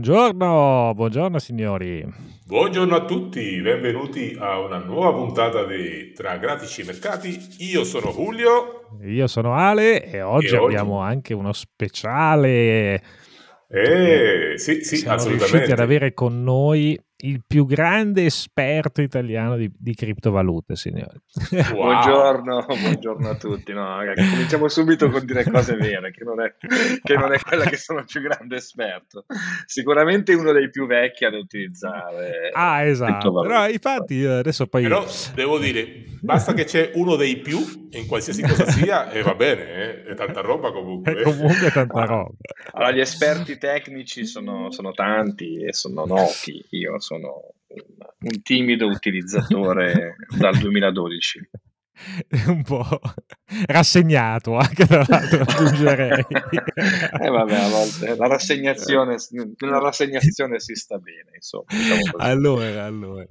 Buongiorno, buongiorno signori. Buongiorno a tutti, benvenuti a una nuova puntata di Tra Grafici e Mercati. Io sono Julio. Io sono Ale e oggi e abbiamo oggi... anche uno speciale. Eh, sì, sì, Siamo assolutamente. riusciti ad avere con noi il più grande esperto italiano di, di criptovalute, signori. Wow. Buongiorno, buongiorno, a tutti. No, ragazzi, cominciamo subito con dire cose vere, che non, è, che non, è, quella che sono il più grande esperto. Sicuramente uno dei più vecchi ad utilizzare. Ah, esatto. Però infatti adesso poi... Però devo dire, basta che c'è uno dei più in qualsiasi cosa sia e va bene, eh? è tanta roba comunque. È comunque tanta roba. Allora, gli esperti tecnici sono, sono tanti e sono noti. Io sono sono un, un timido utilizzatore dal 2012 un po' rassegnato anche tra l'altro aggiungerei. Eh vabbè a volte la rassegnazione nella rassegnazione si sta bene insomma diciamo allora allora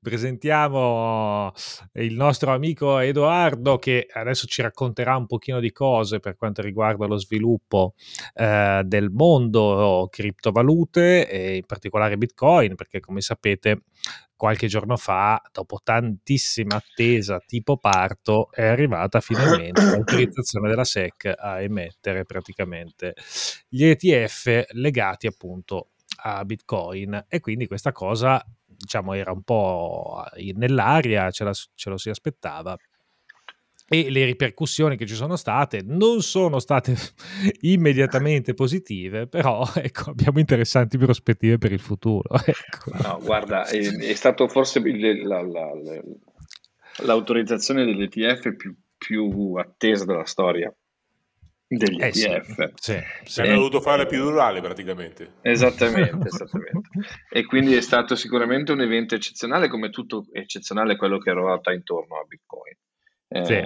presentiamo il nostro amico Edoardo che adesso ci racconterà un pochino di cose per quanto riguarda lo sviluppo eh, del mondo criptovalute e in particolare bitcoin perché come sapete qualche giorno fa, dopo tantissima attesa tipo parto, è arrivata finalmente l'autorizzazione della SEC a emettere praticamente gli ETF legati appunto a Bitcoin. E quindi questa cosa diciamo era un po' nell'aria, ce, la, ce lo si aspettava e le ripercussioni che ci sono state non sono state immediatamente positive, però ecco, abbiamo interessanti prospettive per il futuro. Ecco. No, guarda, è, è, stato forse la, la, la, l'autorizzazione dell'ETF più, più attesa della storia degli eh ETF. Sì, sì, sì. Hanno dovuto fare più rurale praticamente. Esattamente, esattamente. e quindi è stato sicuramente un evento eccezionale, come tutto eccezionale quello che ruota intorno a Bitcoin. Eh, sì.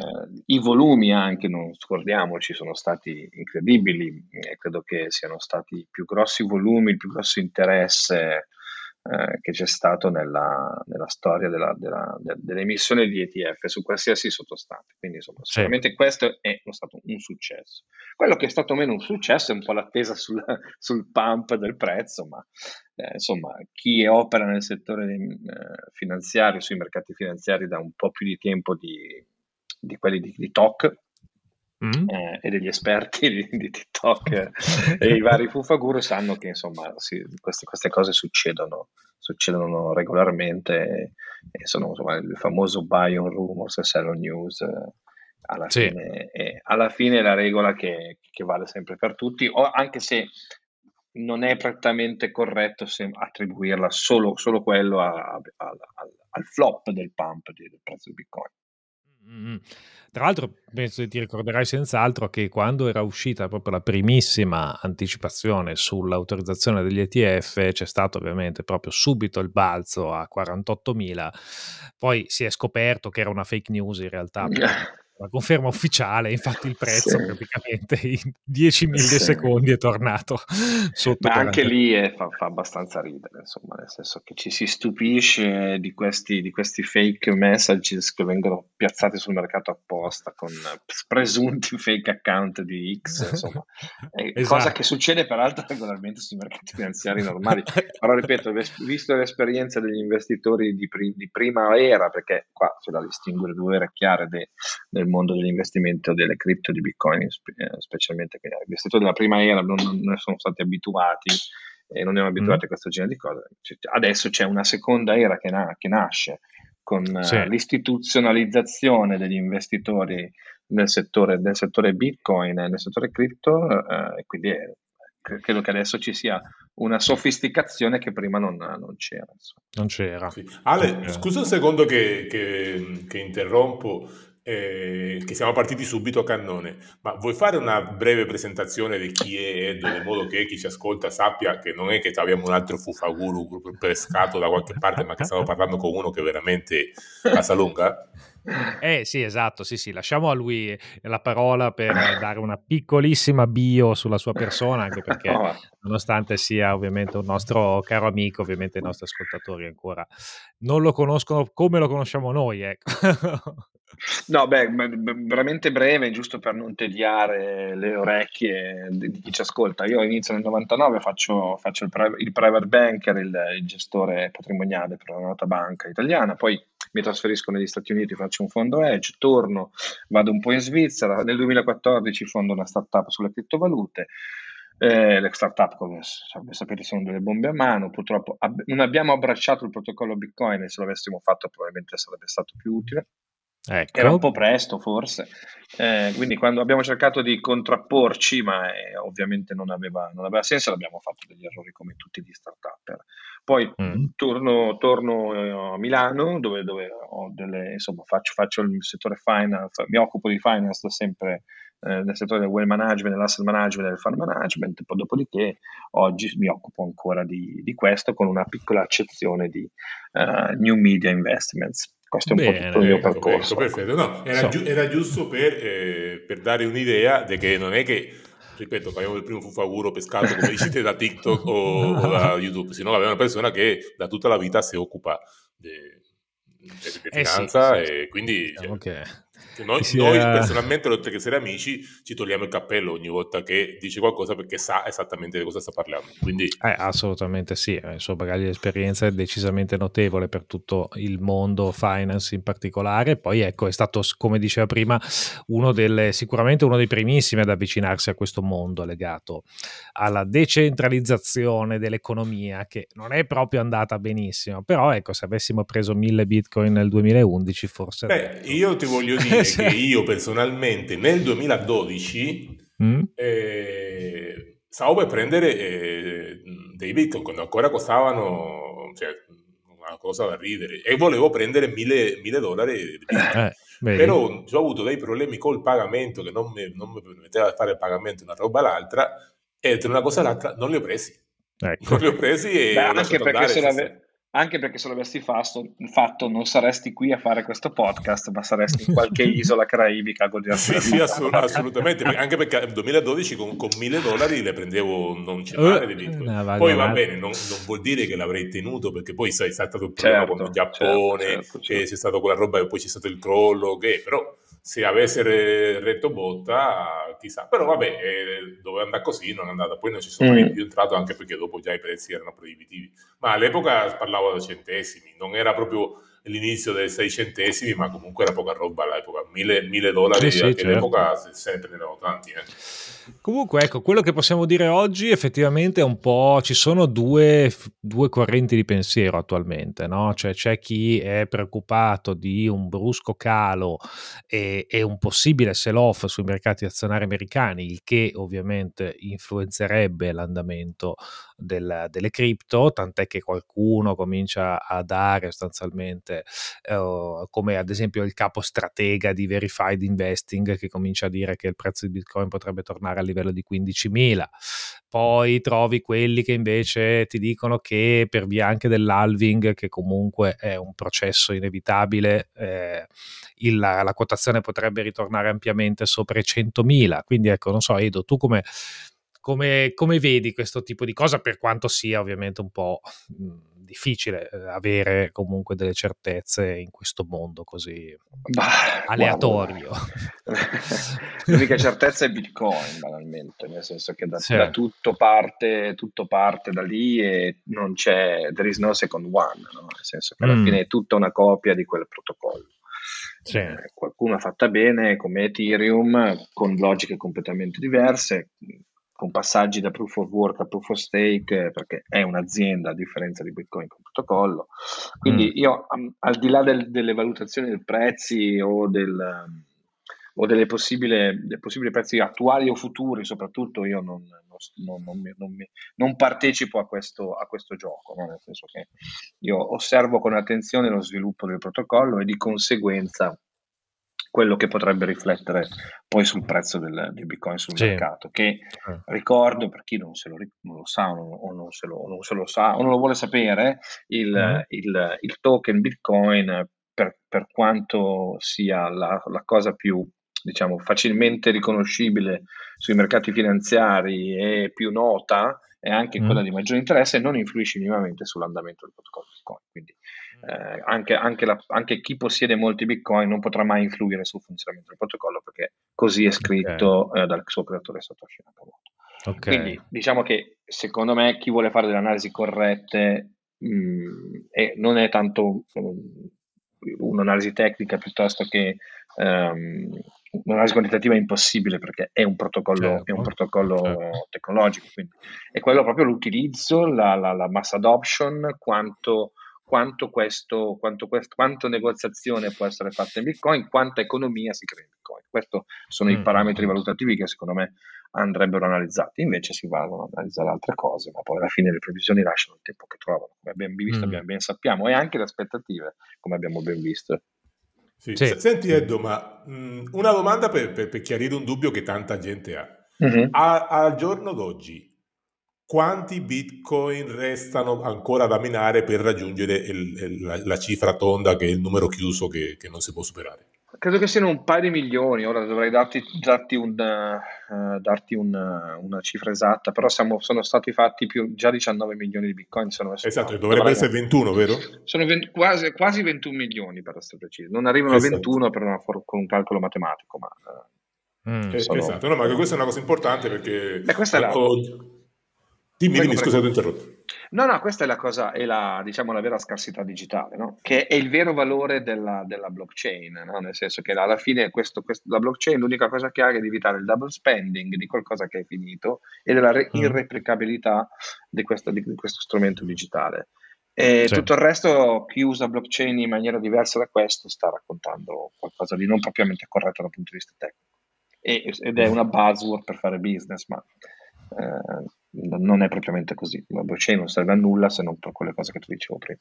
I volumi anche, non scordiamoci, sono stati incredibili, eh, credo che siano stati i più grossi volumi, il più grosso interesse eh, che c'è stato nella, nella storia della, della, de, dell'emissione di ETF su qualsiasi sottostante. Quindi insomma, sì. sicuramente questo è stato un successo. Quello che è stato meno un successo è un po' l'attesa sul, sul pump del prezzo, ma eh, insomma chi opera nel settore eh, finanziario, sui mercati finanziari da un po' più di tempo di di quelli di, di TOC mm. eh, e degli esperti di, di TikTok e i vari fufaguru sanno che insomma sì, queste, queste, cose succedono, succedono regolarmente e, sono insomma, il famoso buy on rumors e sell on news. Eh, alla, sì. fine, eh, alla fine è la regola che, che vale sempre per tutti, o anche se non è prettamente corretto attribuirla solo, solo quello a, a, a, al flop del pump del prezzo di Bitcoin. Tra l'altro, penso che ti ricorderai senz'altro che quando era uscita proprio la primissima anticipazione sull'autorizzazione degli ETF c'è stato ovviamente proprio subito il balzo a 48.000, poi si è scoperto che era una fake news in realtà. la conferma ufficiale, infatti il prezzo sì. praticamente in 10 millisecondi sì. è tornato sotto. Ma anche lì è, fa, fa, abbastanza ridere, insomma, nel senso che ci si stupisce di questi, di questi fake messages che vengono piazzati sul mercato apposta con presunti fake account di X, insomma, esatto. cosa che succede peraltro regolarmente sui mercati finanziari normali. Però ripeto, visto l'esperienza degli investitori di, pri- di prima era, perché qua c'è da distinguere due ere chiare de- del mondo dell'investimento delle cripto di Bitcoin, eh, specialmente che gli investitori della prima era non, non sono stati abituati e non erano abituati mm. a questo genere di cose. Adesso c'è una seconda era che, na- che nasce con eh, sì. uh, l'istituzionalizzazione degli investitori nel settore, nel settore Bitcoin e nel settore cripto uh, e quindi è, credo che adesso ci sia una sofisticazione che prima non, non c'era. Insomma. Non c'era. Sì. Ale, scusa un secondo che, che, che interrompo eh, che siamo partiti subito a cannone, ma vuoi fare una breve presentazione di chi è Edel, in modo che chi ci ascolta sappia che non è che abbiamo un altro fufaguru pescato da qualche parte, ma che stiamo parlando con uno che veramente la sa lunga? Eh sì, esatto, sì, sì, lasciamo a lui la parola per dare una piccolissima bio sulla sua persona, anche perché nonostante sia ovviamente un nostro caro amico, ovviamente i nostri ascoltatori ancora non lo conoscono come lo conosciamo noi, ecco. No, beh, veramente breve, giusto per non tediare le orecchie di chi ci ascolta. Io inizio nel 99, faccio, faccio il, il, private banker, il, il, gestore patrimoniale per una nota banca italiana, poi mi trasferisco negli Stati Uniti, faccio un fondo edge, torno, vado un po' in Svizzera, nel 2014 fondo una startup sulle criptovalute. Eh, le startup, come sapete, sono delle bombe a mano. Purtroppo ab- non abbiamo abbracciato il protocollo Bitcoin se l'avessimo fatto probabilmente sarebbe stato più utile. Ecco. Era un po' presto forse, eh, quindi quando abbiamo cercato di contrapporci, ma eh, ovviamente non aveva, non aveva, senso, abbiamo fatto degli errori come tutti gli start-up. Poi mm. torno, torno, eh, a Milano dove, dove delle, insomma, faccio, faccio, il settore finance, mi occupo di finance da sempre eh, nel settore del well management, dell'asset management e del fund management, poi dopodiché oggi mi occupo ancora di, di questo con una piccola accezione di uh, new media investments. Questo è un Bene, po' tutto il mio ecco, percorso. Ecco, perfetto. No, era, so. giu- era, giusto per, eh, per, dare un'idea di che non è che, ripeto, facciamo il primo fufaguro pescato come dicete da TikTok o, o da YouTube, sino abbiamo una persona che da tutta la vita si occupa di, di, finanza eh sì, sì, e quindi... Diciamo cioè, che noi, sia... noi, personalmente, oltre che essere amici, ci togliamo il cappello ogni volta che dice qualcosa perché sa esattamente di cosa sta parlando. Quindi... Eh, assolutamente sì, il suo bagaglio di esperienza è decisamente notevole per tutto il mondo finance in particolare. Poi ecco, è stato, come diceva prima, uno delle, sicuramente uno dei primissimi ad avvicinarsi a questo mondo legato alla decentralizzazione dell'economia, che non è proprio andata benissimo. Però ecco, se avessimo preso mille bitcoin nel 2011, forse... Beh, io ti voglio dire che io personalmente nel 2012 mm. eh, stavo per prendere eh, dei bitcoin quando ancora costavano cioè, una cosa da ridere. E volevo prendere mille, mille dollari eh, però ho avuto dei problemi col pagamento che non mi, non mi permetteva di fare il pagamento una roba all'altra e tra una cosa e l'altra non li ho presi. Ecco. non li ho presi e Beh, anche perché se, l'ave- anche perché se l'avessi fatto, fatto, non saresti qui a fare questo podcast, ma saresti in qualche isola caraibica a godersi. Sì, sì assolut- assolutamente, anche perché nel 2012 con, con 1000 dollari le prendevo non c'è male di Bitcoin. No, poi va bene, non, non, vuol dire che l'avrei tenuto, perché poi sai, è stato il problema certo, con il Giappone, certo, certo, certo. c'è stato quella roba e poi c'è stato il crollo, che però se avesse retto botta, chissà. Però vabbè, eh, doveva andare così, non è andata. Poi non ci sono mai mm. più entrato, anche perché dopo già i prezzi erano proibitivi. Ma all'epoca parlavo da centesimi, non era proprio l'inizio dei 6 centesimi, ma comunque era poca roba all'epoca. 1000 dollari sì, sì, anche certo. all'epoca se, se ne prendevano tanti. Eh. Comunque, ecco, quello che possiamo dire oggi effettivamente è un po'. Ci sono due, due correnti di pensiero attualmente, no? Cioè c'è chi è preoccupato di un brusco calo e, e un possibile sell-off sui mercati azionari americani, il che ovviamente influenzerebbe l'andamento del, delle cripto, tant'è che qualcuno comincia a dare sostanzialmente, eh, come ad esempio il capo stratega di Verified Investing, che comincia a dire che il prezzo di Bitcoin potrebbe tornare a livello di 15.000. Poi trovi quelli che invece ti dicono che per via anche dell'halving, che comunque è un processo inevitabile, eh, il, la quotazione potrebbe ritornare ampiamente sopra i 100.000. Quindi ecco, non so, Edo, tu come come, come, vedi questo tipo di cosa, per quanto sia ovviamente un po' difficile eh, avere comunque delle certezze in questo mondo così bah, aleatorio? L'unica certezza è Bitcoin, banalmente, nel senso che da, sì. da tutto, parte, tutto, parte, da lì e non c'è, there is no second one, no? nel senso che alla mm. fine è tutta una copia di quel protocollo. Sì. Eh, qualcuno ha fatta bene come Ethereum con logiche completamente diverse, con passaggi da proof of work a proof of stake, perché è un'azienda a differenza di Bitcoin con protocollo. Quindi mm. io, al di là del, delle valutazioni dei prezzi o, del, o delle possibili, dei possibili prezzi attuali o futuri, soprattutto io non, non, non, mi, mi, non partecipo a questo, a questo gioco, no? nel senso che io osservo con attenzione lo sviluppo del protocollo e di conseguenza quello che potrebbe riflettere poi sul prezzo del, di Bitcoin sul sì. mercato, che eh. ricordo per chi non, se lo, non lo sa o non se lo, non se lo, sa o non lo vuole sapere, il, mm. il, il token Bitcoin per, per quanto sia la, la cosa più diciamo facilmente riconoscibile sui mercati finanziari e più nota è anche mm. quella di maggiore interesse non influisce minimamente sull'andamento del protocollo Bitcoin. Quindi eh, anche, anche, la, anche, chi possiede molti Bitcoin non potrà mai influire sul funzionamento del protocollo perché così è scritto okay. eh, dal suo creatore Satoshi Nakamoto. Okay. Quindi diciamo che secondo me chi vuole fare delle analisi corrette mh, mm, e non è tanto um, un'analisi tecnica piuttosto che um, un'analisi quantitativa è impossibile perché è un protocollo, certo. è un protocollo certo. tecnologico, quindi è quello proprio l'utilizzo, la, la, la mass adoption, quanto, quanto, questo, quanto, questo, quanto negoziazione può essere fatta in Bitcoin, quanta economia si crea in Bitcoin. Questi sono mm. i parametri valutativi che secondo me andrebbero analizzati, invece si vanno ad analizzare altre cose, ma poi alla fine le previsioni lasciano il tempo che trovano, come abbiamo visto, mm. ben sappiamo, e anche le aspettative, come abbiamo ben visto. Sì. Sì. Senti Edo, ma mh, una domanda per, per, per, chiarire un dubbio che tanta gente ha. Mm-hmm. A, al giorno d'oggi, quanti bitcoin restano ancora da minare per raggiungere il, il, la, la, cifra tonda che è il numero chiuso che, che non si può superare? Credo che siano un paio di milioni, ora dovrei darti, darti, un, uh, darti un, uh, una cifra esatta, però siamo, sono stati fatti più, già 19 milioni di bitcoin. Sono esatto, dovrebbe essere 21, vero? Sono 20, quasi, quasi, 21 milioni per essere preciso, non arrivano esatto. a 21 per una, con un calcolo matematico, ma... Uh, mm. sono... Esatto, no, ma questa è una cosa importante perché... Beh, questa è la... Dimmi, dimmi, scusa, ti ho interrotto. No, no, questa è la cosa, è la, diciamo, la vera scarsità digitale, no? che è il vero valore della, della blockchain, no? nel senso che alla fine questo, questo, la blockchain l'unica cosa che ha è di evitare il double spending di qualcosa che è finito e della re- mm. irreplicabilità di, questa, di, questo strumento digitale. E sì. tutto il resto, chi usa blockchain in maniera diversa da questo sta raccontando qualcosa di non propriamente corretto dal punto di vista tecnico. E, ed è una buzzword per fare business, ma eh, non è propriamente così. La blockchain non serve a nulla se non per quelle cose che tu dicevo prima.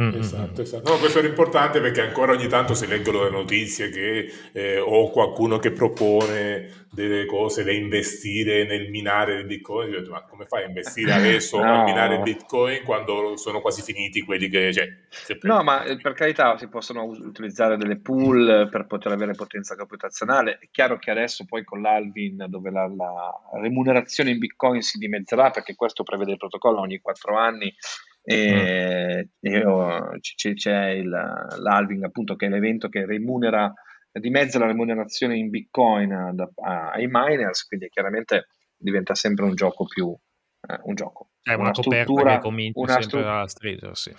Mm-hmm. Esatto, esatto. No, questo è importante perché ancora ogni tanto si leggono le notizie che eh, o qualcuno che propone delle cose da investire nel minare il bitcoin. Detto, ma come fai a investire adesso no. a minare il bitcoin quando sono quasi finiti quelli che. Cioè, no, ma eh, per carità si possono utilizzare delle pool per poter avere potenza computazionale. È chiaro che adesso poi con l'Alvin, dove la, la remunerazione in bitcoin si dimezzerà, perché questo prevede il protocollo ogni quattro anni e, mm. c- c'è il, l'halving appunto che è l'evento che remunera dimezza la remunerazione in bitcoin da, a, ai miners quindi chiaramente diventa sempre un gioco più eh, un gioco è una, una struttura che comincia una sempre stru- street, sì.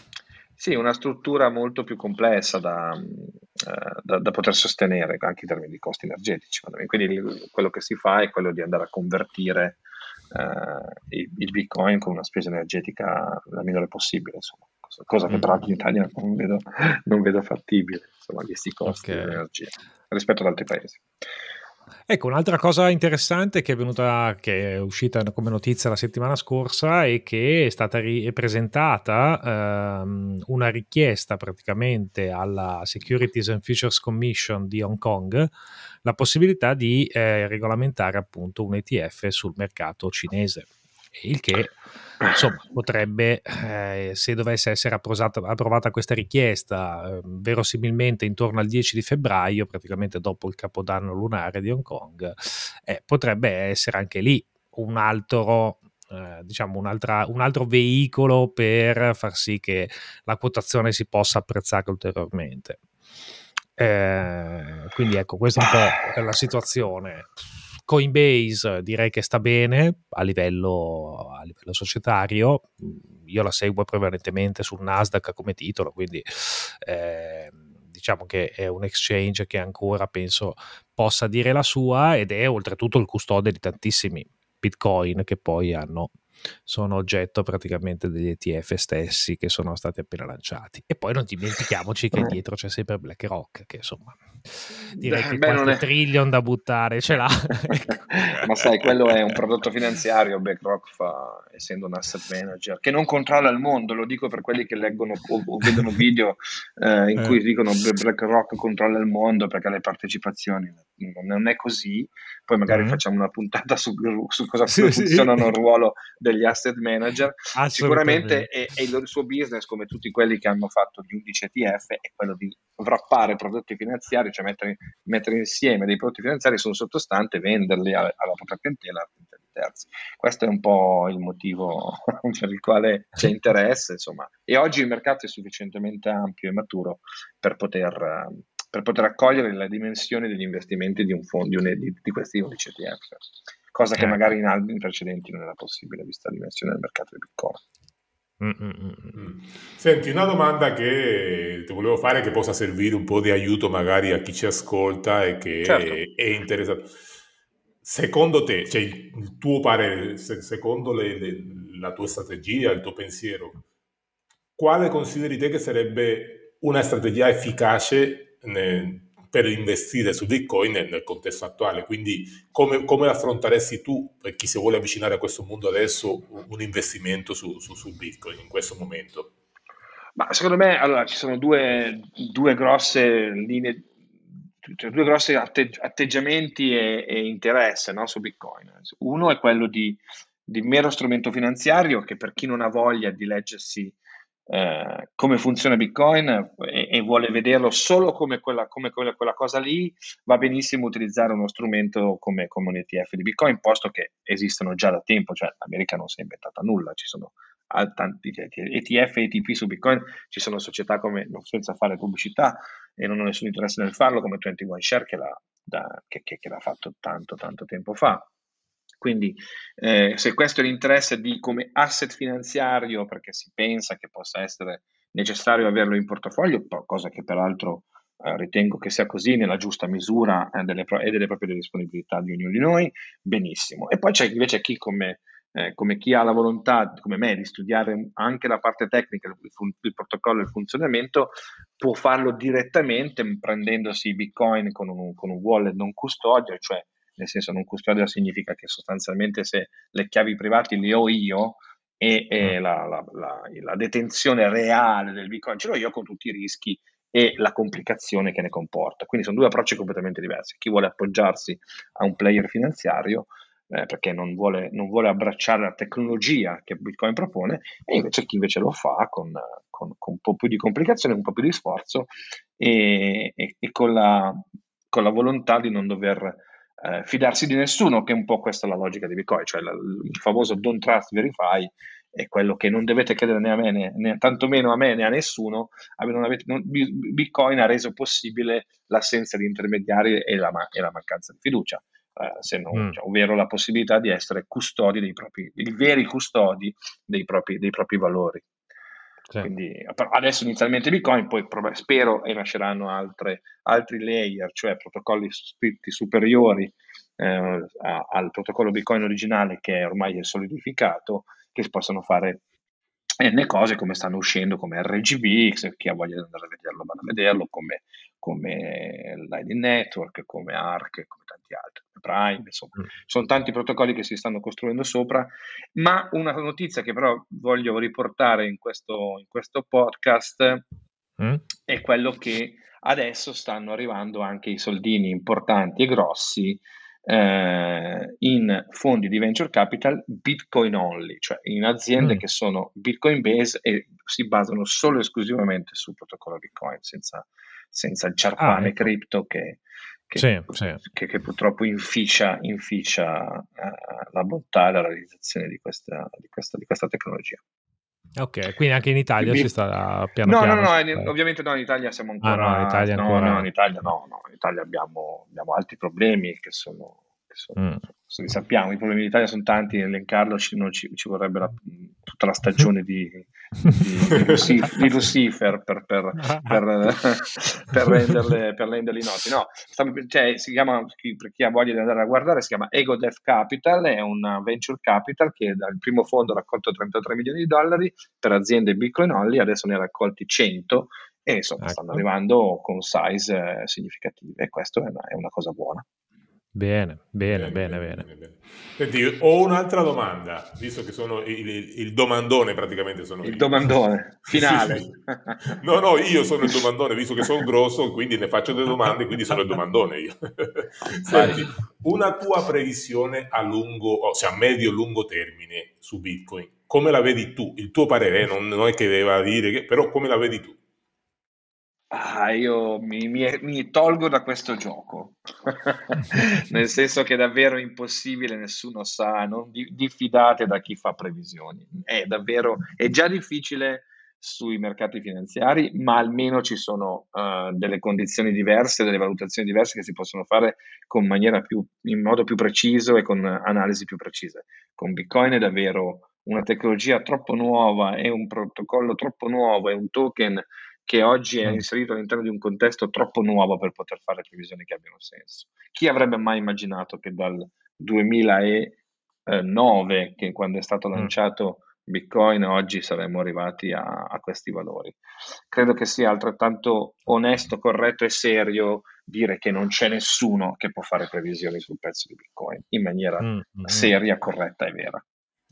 sì. una struttura molto più complessa da, uh, da, da, poter sostenere anche in termini di costi energetici quindi quello che si fa è quello di andare a convertire eh, il, il, bitcoin con una spesa energetica la minore possibile, insomma, cosa che mm. peraltro in Italia non vedo, non vedo fattibile, insomma, visti i costi okay. dell'energia rispetto ad altri paesi. Ecco, un'altra cosa interessante che è venuta, che è uscita come notizia la settimana scorsa è che è stata ri- presentata ehm, una richiesta praticamente alla Securities and Futures Commission di Hong Kong la possibilità di eh, regolamentare appunto un ETF sul mercato cinese, il che insomma potrebbe, eh, se dovesse essere approvata, questa richiesta, eh, verosimilmente intorno al 10 di febbraio, praticamente dopo il capodanno lunare di Hong Kong, eh, potrebbe essere anche lì un altro eh, diciamo un, un, altro veicolo per far sì che la quotazione si possa apprezzare ulteriormente. Eh, quindi ecco, questa è un po' la situazione. Coinbase direi che sta bene a livello, a livello societario, io la seguo prevalentemente sul Nasdaq come titolo, quindi eh, diciamo che è un exchange che ancora penso possa dire la sua ed è oltretutto il custode di tantissimi bitcoin che poi hanno sono oggetto praticamente degli ETF stessi che sono stati appena lanciati. E poi non dimentichiamoci che eh. dietro c'è sempre BlackRock, che insomma direi che Beh, qualche è... trillion da buttare ce l'ha. Ma sai, quello è un prodotto finanziario, BlackRock fa, essendo un asset manager, che non controlla il mondo, lo dico per quelli che leggono o, o vedono video eh, in eh. cui dicono BlackRock controlla il mondo perché ha le partecipazioni non è così, poi magari mm. facciamo una puntata su, su cosa sì, funzionano sì. il ruolo degli asset manager. Sicuramente è, è il suo business, come tutti quelli che hanno fatto gli 11 ETF, è quello di wrappare prodotti finanziari, cioè mettere, mettere insieme dei prodotti finanziari su un sottostante e venderli alla, alla propria clientela terzi. Questo è un po' il motivo per il quale c'è interesse, insomma. E oggi il mercato è sufficientemente ampio e maturo per poter, per poter accogliere la dimensione degli investimenti di, un fondo, di, di, di questi 11 ETF, cosa che eh. magari in anni precedenti non era possibile vista la dimensione del mercato di Bitcoin. Mm. Senti, una domanda che ti volevo fare che possa servire un po' di aiuto magari a chi ci ascolta e che certo. è, è interessato. Secondo te, cioè il tuo parere, secondo le, le, la tua strategia, il tuo pensiero, quale consideri te che sarebbe una strategia efficace nel, per investire su Bitcoin nel, contesto attuale? Quindi come, come, affronteresti tu, per chi si vuole avvicinare a questo mondo adesso, un investimento su, su, su Bitcoin in questo momento? Ma secondo me allora, ci sono due, due grosse linee cioè, due grossi atte- atteggiamenti e, e interesse no, su Bitcoin. Uno è quello di, di, mero strumento finanziario che per chi non ha voglia di leggersi eh, come funziona Bitcoin e, e, vuole vederlo solo come quella, come quella, quella, cosa lì, va benissimo utilizzare uno strumento come, come un ETF di Bitcoin, posto che esistono già da tempo, cioè l'America non si è inventata nulla, ci sono tanti ETF e ETP su Bitcoin, ci sono società come, senza fare pubblicità e non ho nessun interesse nel farlo, come 21 Share che l'ha, da, che, che, che l'ha fatto tanto tanto tempo fa. Quindi eh, se questo è l'interesse di come asset finanziario, perché si pensa che possa essere necessario averlo in portafoglio, cosa che peraltro eh, ritengo che sia così nella giusta misura eh, delle pro- e delle proprie disponibilità di ognuno di noi, benissimo. E poi c'è invece chi come eh, come chi ha la volontà, come me, di studiare anche la parte tecnica, il, fun- il protocollo e il funzionamento, può farlo direttamente prendendosi Bitcoin con un, con un wallet non custodio, cioè nel senso non custodio significa che sostanzialmente se le chiavi private le ho io e, e mm. la, la, la, la, detenzione reale del Bitcoin ce l'ho io con tutti i rischi e la complicazione che ne comporta. Quindi sono due approcci completamente diversi. Chi vuole appoggiarsi a un player finanziario eh, perché non vuole, non vuole, abbracciare la tecnologia che Bitcoin propone, e invece chi invece lo fa con, con, con un po' più di complicazione, un po' più di sforzo e, e, e con, la, con, la, volontà di non dover eh, fidarsi di nessuno, che è un po' questa la logica di Bitcoin, cioè la, il famoso don't trust verify è quello che non dovete credere né a me, né, né tantomeno a me né a nessuno. Avete, non, Bitcoin ha reso possibile l'assenza di intermediari e la, e la mancanza di fiducia eh, non, mm. cioè, ovvero la possibilità di essere custodi dei propri, i veri custodi dei propri, dei propri valori. Sì. Quindi adesso inizialmente Bitcoin, poi spero e nasceranno altre, altri layer, cioè protocolli scritti superiori eh, al protocollo Bitcoin originale che ormai è solidificato, che si possono fare N cose come stanno uscendo come RGB, chi ha voglia di andare a vederlo vada a vederlo, come, come Lightning Network, come ARC, come tanti altri, Prime, insomma, mm. sono tanti protocolli che si stanno costruendo sopra, ma una notizia che però voglio riportare in questo, in questo podcast mm. è quello che adesso stanno arrivando anche i soldini importanti e grossi eh, in fondi di venture capital Bitcoin only, cioè in aziende mm. che sono Bitcoin based e si basano solo e esclusivamente sul protocollo Bitcoin, senza, senza il ciarpame ah, ecco. cripto che, che, sì, sì. che, che purtroppo inficia, inficia uh, la bontà e la realizzazione di questa, di questa, di questa tecnologia. Ok, quindi anche in Italia quindi, si sta piano no, piano. No, no, in, ovviamente no, in Italia siamo ancora... Ah, no, in Italia, no, ancora... no, in Italia no, no, in Italia abbiamo, abbiamo altri problemi che sono mm. li sappiamo, i problemi d'Italia sono tanti, elencarlo ci, ci, ci vorrebbe la, tutta la stagione di, di, Lucifer, di Lucifer per, per, per, per, renderle, per renderli noti. No, cioè, si chiama, per chi ha voglia di andare a guardare, si chiama Ego Death Capital, è un venture capital che dal primo fondo ha raccolto 33 milioni di dollari per aziende Bitcoin only, adesso ne ha raccolti 100 e insomma ecco. stanno arrivando con size eh, significative e questo è è una cosa buona. Bene, bene, bene, bene. bene. bene. Senti, ho un'altra domanda, visto che sono il, il domandone praticamente sono Il io. domandone, finale. Sì, sì. No, no, io sono il domandone, visto che sono grosso, quindi ne faccio delle domande, quindi sono il domandone io. Senti, una tua previsione a lungo, ossia a medio-lungo termine su Bitcoin, come la vedi tu? Il tuo parere, eh, non, non è che deve dire, che, però come la vedi tu? Ah, io mi, mi, mi, tolgo da questo gioco, nel senso che è davvero impossibile, nessuno sa, non di, diffidate da chi fa previsioni. È davvero, è già difficile sui mercati finanziari, ma almeno ci sono uh, delle condizioni diverse, delle valutazioni diverse che si possono fare con maniera più, in modo più preciso e con analisi più precise. Con Bitcoin è davvero una tecnologia troppo nuova, è un protocollo troppo nuovo, è un token che oggi è mm. inserito all'interno di un contesto troppo nuovo per poter fare previsioni che abbiano senso. Chi avrebbe mai immaginato che dal 2009, che quando è stato mm. lanciato Bitcoin, oggi saremmo arrivati a, a questi valori? Credo che sia altrettanto onesto, corretto e serio dire che non c'è nessuno che può fare previsioni sul prezzo di Bitcoin in maniera mm-hmm. seria, corretta e vera.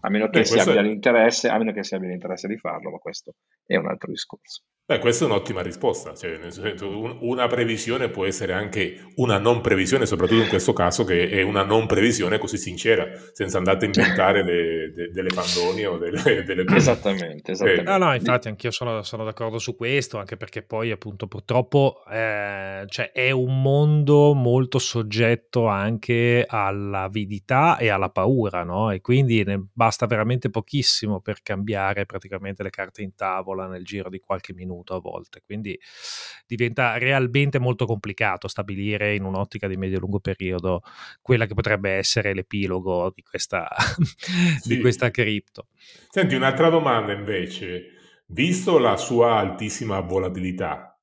A meno, Beh, si abbia è... a meno che si abbia l'interesse di farlo, ma questo è un altro discorso. Beh, questa è un'ottima risposta, cioè, nel senso, un, una previsione può essere anche una non previsione, soprattutto in questo caso che è una non previsione così sincera, senza andare a inventare le, de, delle pandoni o delle, delle cose. Esattamente, esattamente. Eh. No, no, infatti anch'io sono, sono, d'accordo su questo, anche perché poi appunto purtroppo eh, cioè, è un mondo molto soggetto anche all'avidità e alla paura, no? E quindi ne basta veramente pochissimo per cambiare praticamente le carte in tavola nel giro di qualche minuto minuto a volte, quindi diventa realmente molto complicato stabilire in un'ottica di medio-lungo periodo quella che potrebbe essere l'epilogo di questa, sì. di questa cripto. Senti, un'altra domanda invece, visto la sua altissima volatilità,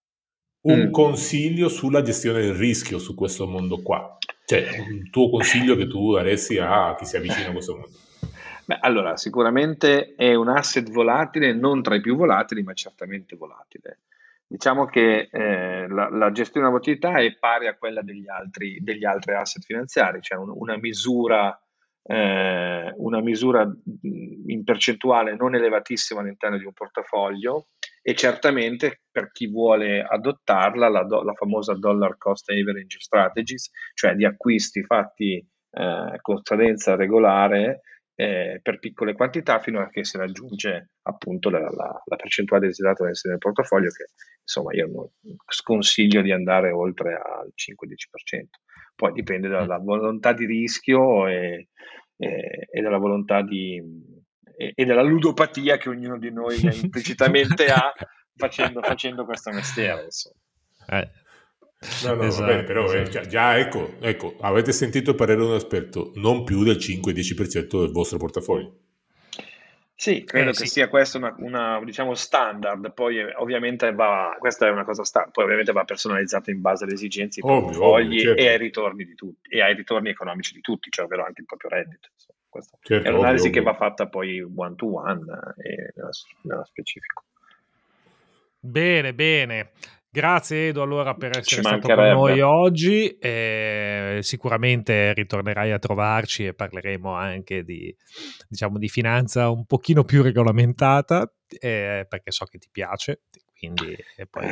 un mm. consiglio sulla gestione del rischio su questo mondo qua? Cioè, un tuo consiglio che tu daresti a chi si avvicina a questo mondo? Beh, allora, sicuramente è un asset volatile, non tra i più volatili, ma certamente volatile. Diciamo che eh, la, la, gestione della volatilità è pari a quella degli altri, degli altri asset finanziari, cioè un, una, misura, eh, una misura in percentuale non elevatissima all'interno di un portafoglio e certamente per chi vuole adottarla la, do, la famosa dollar cost average strategies, cioè di acquisti fatti eh, con scadenza regolare eh, per piccole quantità fino a che si raggiunge appunto la, la, la percentuale desiderata nel portafoglio che insomma io non sconsiglio di andare oltre al 5-10%. Poi dipende dalla volontà di rischio e, e, e dalla volontà di, e, e, della ludopatia che ognuno di noi implicitamente ha facendo, facendo questo mestiere. Insomma. Eh, No, no, esatto, vabbè, però eh, esatto. già, già, ecco, ecco, avete sentito il parere di un esperto, non più del 5-10% del vostro portafoglio. Sì, credo eh, che sì. sia questo una, una, diciamo, standard, poi eh, ovviamente va, questa è una cosa standard, poi ovviamente va personalizzata in base alle esigenze dei portafogli certo. e ai ritorni di tutti, e ai ritorni economici di tutti, cioè ovvero anche il proprio reddito. Insomma, certo, è un'analisi ovvio, che ovvio. va fatta poi one to one e nello, nello specifico. Bene, bene. Grazie Edo allora per essere stato con noi oggi. Eh, sicuramente ritornerai a trovarci e parleremo anche di, diciamo, di finanza un pochino più regolamentata, eh, perché so che ti piace, quindi poi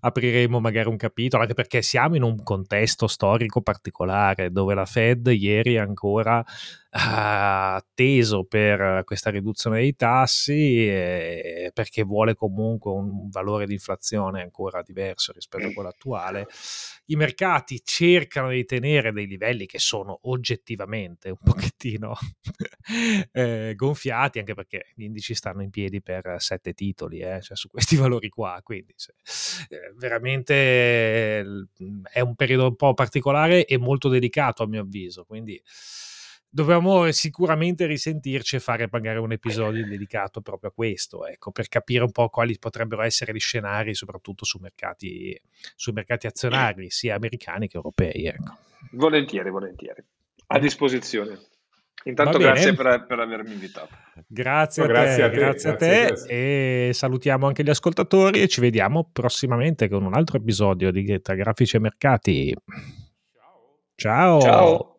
apriremo magari un capitolo, anche perché siamo in un contesto storico particolare dove la Fed ieri ancora atteso per questa riduzione dei tassi eh, perché vuole comunque un valore di inflazione ancora diverso rispetto a quello attuale. I mercati cercano di tenere dei livelli che sono oggettivamente un pochettino eh, gonfiati, anche perché gli indici stanno in piedi per sette titoli, eh, cioè su questi valori qua, quindi se, eh, veramente è un periodo un po' particolare e molto delicato a mio avviso, quindi Dobbiamo sicuramente risentirci e fare magari un episodio dedicato proprio a questo, ecco, per capire un po' quali potrebbero essere gli scenari, soprattutto su mercati, sui mercati azionari, sia americani che europei. Ecco. Volentieri, volentieri. A disposizione. Intanto grazie per, per, avermi invitato. Grazie, a, grazie te, a te, grazie a te, grazie. e salutiamo anche gli ascoltatori e ci vediamo prossimamente con un altro episodio di Tra Grafici e Mercati. Ciao. Ciao.